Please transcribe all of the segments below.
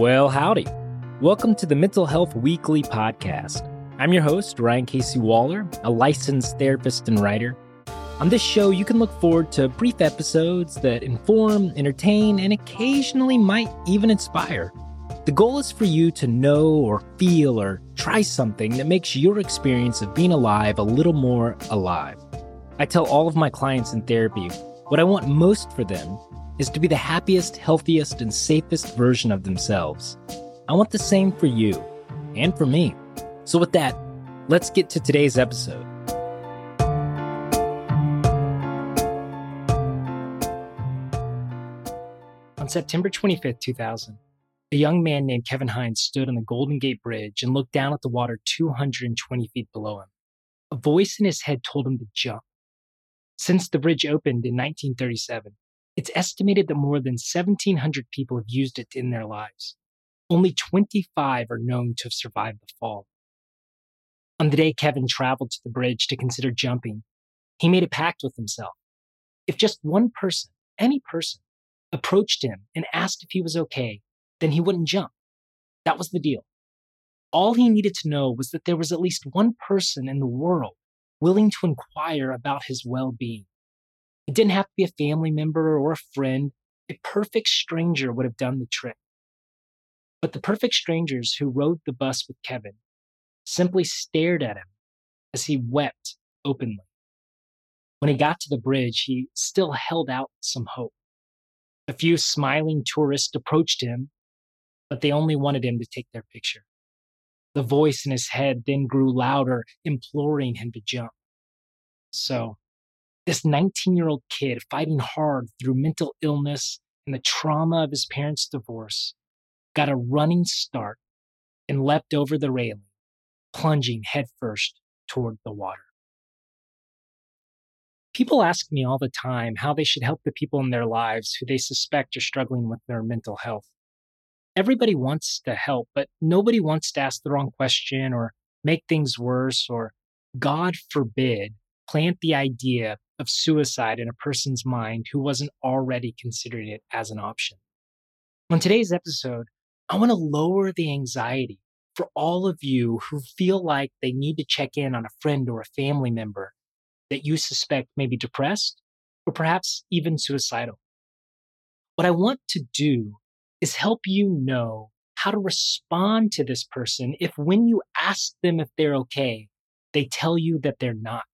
Well, howdy. Welcome to the Mental Health Weekly podcast. I'm your host, Ryan Casey Waller, a licensed therapist and writer. On this show, you can look forward to brief episodes that inform, entertain, and occasionally might even inspire. The goal is for you to know or feel or try something that makes your experience of being alive a little more alive. I tell all of my clients in therapy what I want most for them is to be the happiest, healthiest, and safest version of themselves. I want the same for you and for me. So, with that, let's get to today's episode. On September 25th, 2000, a young man named Kevin Hines stood on the Golden Gate Bridge and looked down at the water 220 feet below him. A voice in his head told him to jump. Since the bridge opened in 1937, it's estimated that more than 1,700 people have used it in their lives. Only 25 are known to have survived the fall. On the day Kevin traveled to the bridge to consider jumping, he made a pact with himself. If just one person, any person, approached him and asked if he was okay, then he wouldn't jump. That was the deal. All he needed to know was that there was at least one person in the world willing to inquire about his well being. It didn't have to be a family member or a friend. A perfect stranger would have done the trick. But the perfect strangers who rode the bus with Kevin simply stared at him as he wept openly. When he got to the bridge, he still held out some hope. A few smiling tourists approached him but they only wanted him to take their picture. The voice in his head then grew louder, imploring him to jump. So, this 19 year old kid fighting hard through mental illness and the trauma of his parents' divorce got a running start and leapt over the railing, plunging headfirst toward the water. People ask me all the time how they should help the people in their lives who they suspect are struggling with their mental health everybody wants to help, but nobody wants to ask the wrong question or make things worse or, God forbid, plant the idea of suicide in a person's mind who wasn't already considering it as an option. On today's episode, I want to lower the anxiety for all of you who feel like they need to check in on a friend or a family member that you suspect may be depressed or perhaps even suicidal. What I want to do is help you know how to respond to this person if when you ask them if they're okay, they tell you that they're not.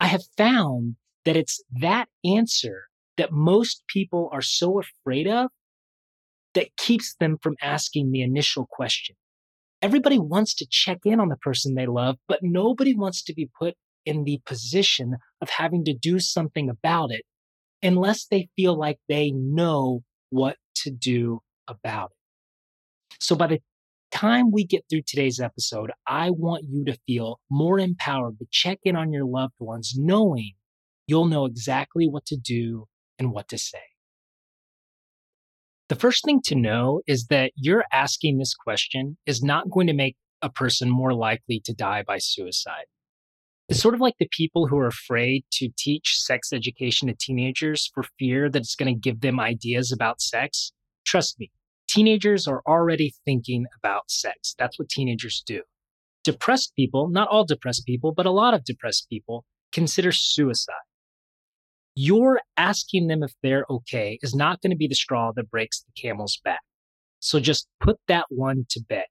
I have found that it's that answer that most people are so afraid of that keeps them from asking the initial question. Everybody wants to check in on the person they love, but nobody wants to be put in the position of having to do something about it unless they feel like they know what to do about it. So by the time we get through today's episode, I want you to feel more empowered to check in on your loved ones, knowing you'll know exactly what to do and what to say. The first thing to know is that you're asking this question is not going to make a person more likely to die by suicide. It's sort of like the people who are afraid to teach sex education to teenagers for fear that it's going to give them ideas about sex. Trust me, teenagers are already thinking about sex. That's what teenagers do. Depressed people, not all depressed people, but a lot of depressed people, consider suicide. Your asking them if they're okay is not going to be the straw that breaks the camel's back. So just put that one to bed.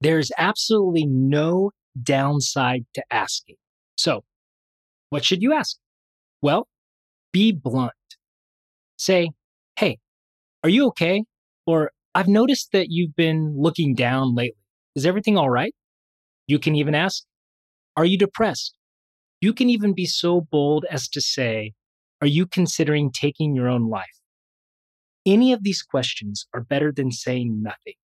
There's absolutely no downside to asking. So, what should you ask? Well, be blunt. Say, hey, are you okay? Or I've noticed that you've been looking down lately. Is everything all right? You can even ask, are you depressed? You can even be so bold as to say, are you considering taking your own life? Any of these questions are better than saying nothing.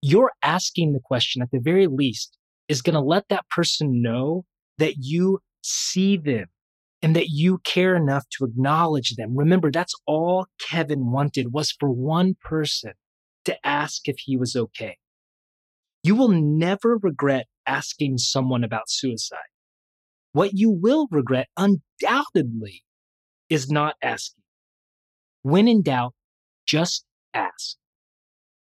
You're asking the question at the very least is going to let that person know that you see them and that you care enough to acknowledge them. Remember, that's all Kevin wanted was for one person to ask if he was okay. You will never regret asking someone about suicide. What you will regret undoubtedly is not asking. When in doubt, just ask.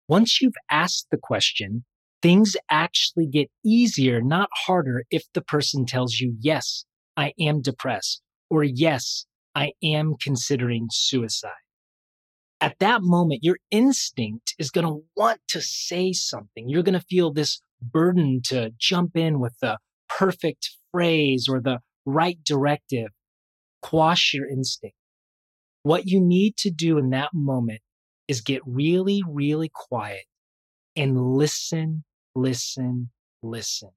Once you've asked the question, things actually get easier, not harder, if the person tells you, Yes, I am depressed, or Yes, I am considering suicide. At that moment, your instinct is going to want to say something. You're going to feel this burden to jump in with the perfect phrase or the right directive. Quash your instinct. What you need to do in that moment is get really, really quiet and listen, listen, listen.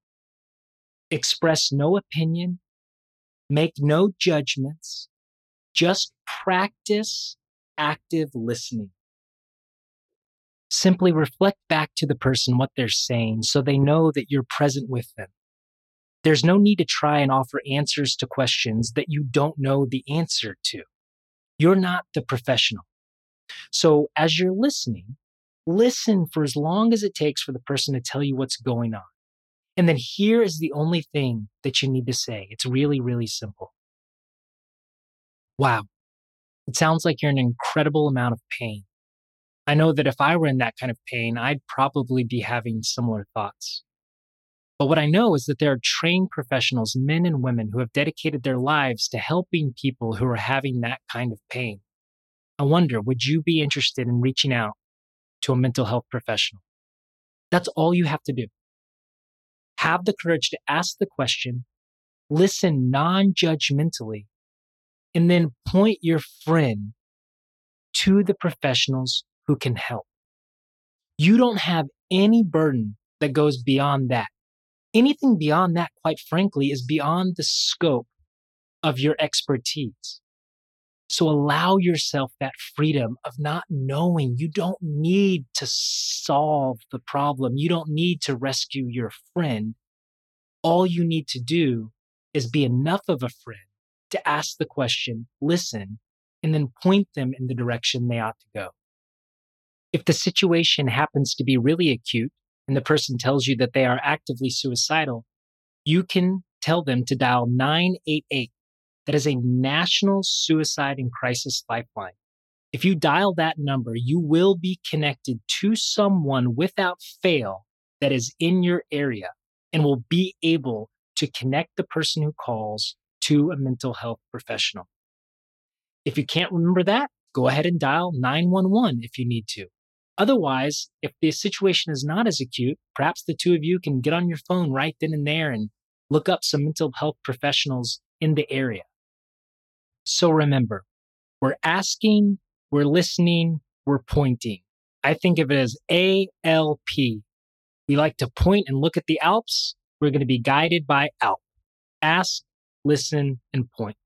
Express no opinion, make no judgments, just practice active listening. Simply reflect back to the person what they're saying so they know that you're present with them. There's no need to try and offer answers to questions that you don't know the answer to. You're not the professional. So as you're listening, listen for as long as it takes for the person to tell you what's going on. And then here is the only thing that you need to say. It's really, really simple. Wow, it sounds like you're in an incredible amount of pain. I know that if I were in that kind of pain, I'd probably be having similar thoughts. But what I know is that there are trained professionals, men and women, who have dedicated their lives to helping people who are having that kind of pain. I wonder, would you be interested in reaching out to a mental health professional? That's all you have to do. Have the courage to ask the question, listen non judgmentally, and then point your friend to the professionals who can help. You don't have any burden that goes beyond that. Anything beyond that, quite frankly, is beyond the scope of your expertise. So allow yourself that freedom of not knowing. You don't need to solve the problem. You don't need to rescue your friend. All you need to do is be enough of a friend to ask the question, listen, and then point them in the direction they ought to go. If the situation happens to be really acute and the person tells you that they are actively suicidal, you can tell them to dial 988. That is a national suicide and crisis lifeline. If you dial that number, you will be connected to someone without fail that is in your area and will be able to connect the person who calls to a mental health professional. If you can't remember that, go ahead and dial 911 if you need to. Otherwise, if the situation is not as acute, perhaps the two of you can get on your phone right then and there and look up some mental health professionals in the area. So remember, we're asking, we're listening, we're pointing. I think of it as ALP. We like to point and look at the Alps. We're going to be guided by ALP. Ask, listen, and point.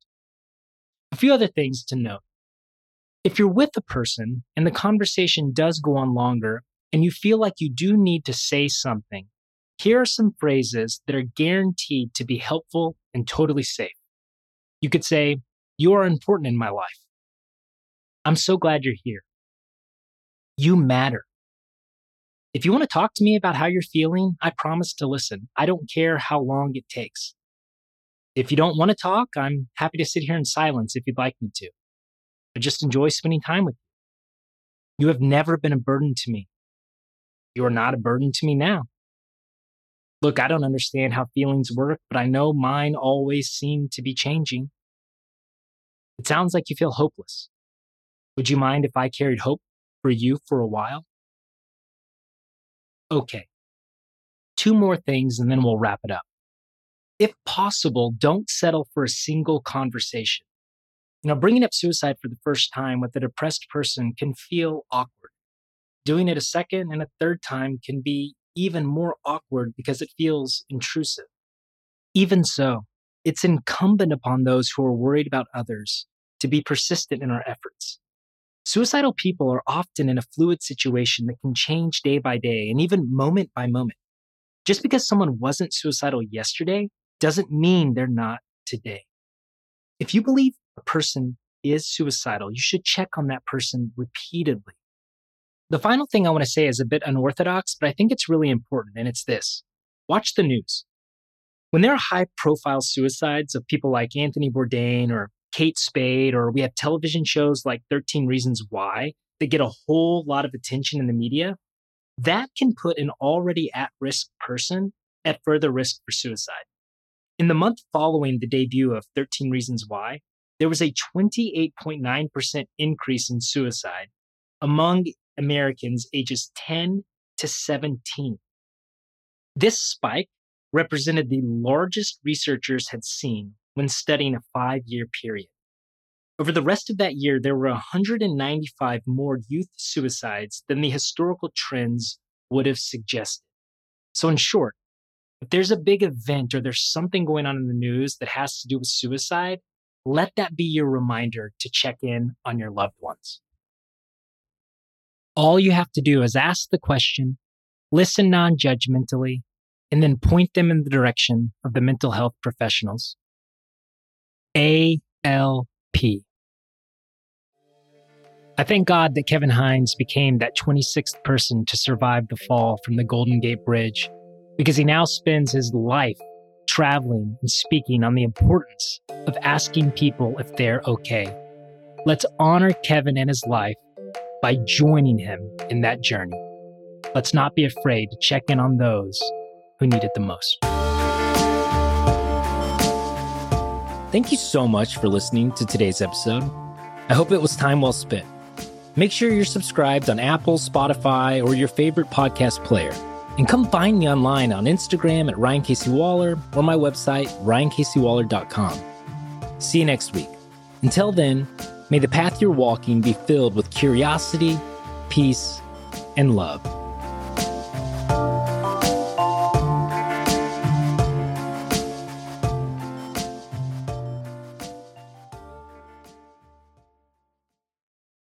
A few other things to note. If you're with a person and the conversation does go on longer and you feel like you do need to say something, here are some phrases that are guaranteed to be helpful and totally safe. You could say, You are important in my life. I'm so glad you're here. You matter. If you want to talk to me about how you're feeling, I promise to listen. I don't care how long it takes. If you don't want to talk, I'm happy to sit here in silence if you'd like me to. I just enjoy spending time with you. You have never been a burden to me. You are not a burden to me now. Look, I don't understand how feelings work, but I know mine always seem to be changing. It sounds like you feel hopeless. Would you mind if I carried hope for you for a while? Okay. Two more things and then we'll wrap it up if possible, don't settle for a single conversation. You know, bringing up suicide for the first time with a depressed person can feel awkward. Doing it a second and a third time can be even more awkward because it feels intrusive. Even so, it's incumbent upon those who are worried about others to be persistent in our efforts. Suicidal people are often in a fluid situation that can change day by day and even moment by moment. Just because someone wasn't suicidal yesterday doesn't mean they're not today. If you believe a person is suicidal, you should check on that person repeatedly. The final thing I want to say is a bit unorthodox, but I think it's really important, and it's this watch the news. When there are high profile suicides of people like Anthony Bourdain or Kate Spade, or we have television shows like 13 Reasons Why, that get a whole lot of attention in the media, that can put an already at risk person at further risk for suicide. In the month following the debut of 13 Reasons Why, there was a 28.9% increase in suicide among Americans ages 10 to 17. This spike represented the largest researchers had seen when studying a five year period. Over the rest of that year, there were 195 more youth suicides than the historical trends would have suggested. So, in short, if there's a big event or there's something going on in the news that has to do with suicide, let that be your reminder to check in on your loved ones. All you have to do is ask the question, listen non judgmentally, and then point them in the direction of the mental health professionals. ALP. I thank God that Kevin Hines became that 26th person to survive the fall from the Golden Gate Bridge because he now spends his life traveling and speaking on the importance of asking people if they're okay. Let's honor Kevin and his life by joining him in that journey. Let's not be afraid to check in on those who need it the most. Thank you so much for listening to today's episode. I hope it was time well spent. Make sure you're subscribed on Apple, Spotify, or your favorite podcast player. And come find me online on Instagram at Ryan Casey Waller or my website, ryancaseywaller.com. See you next week. Until then, may the path you're walking be filled with curiosity, peace, and love.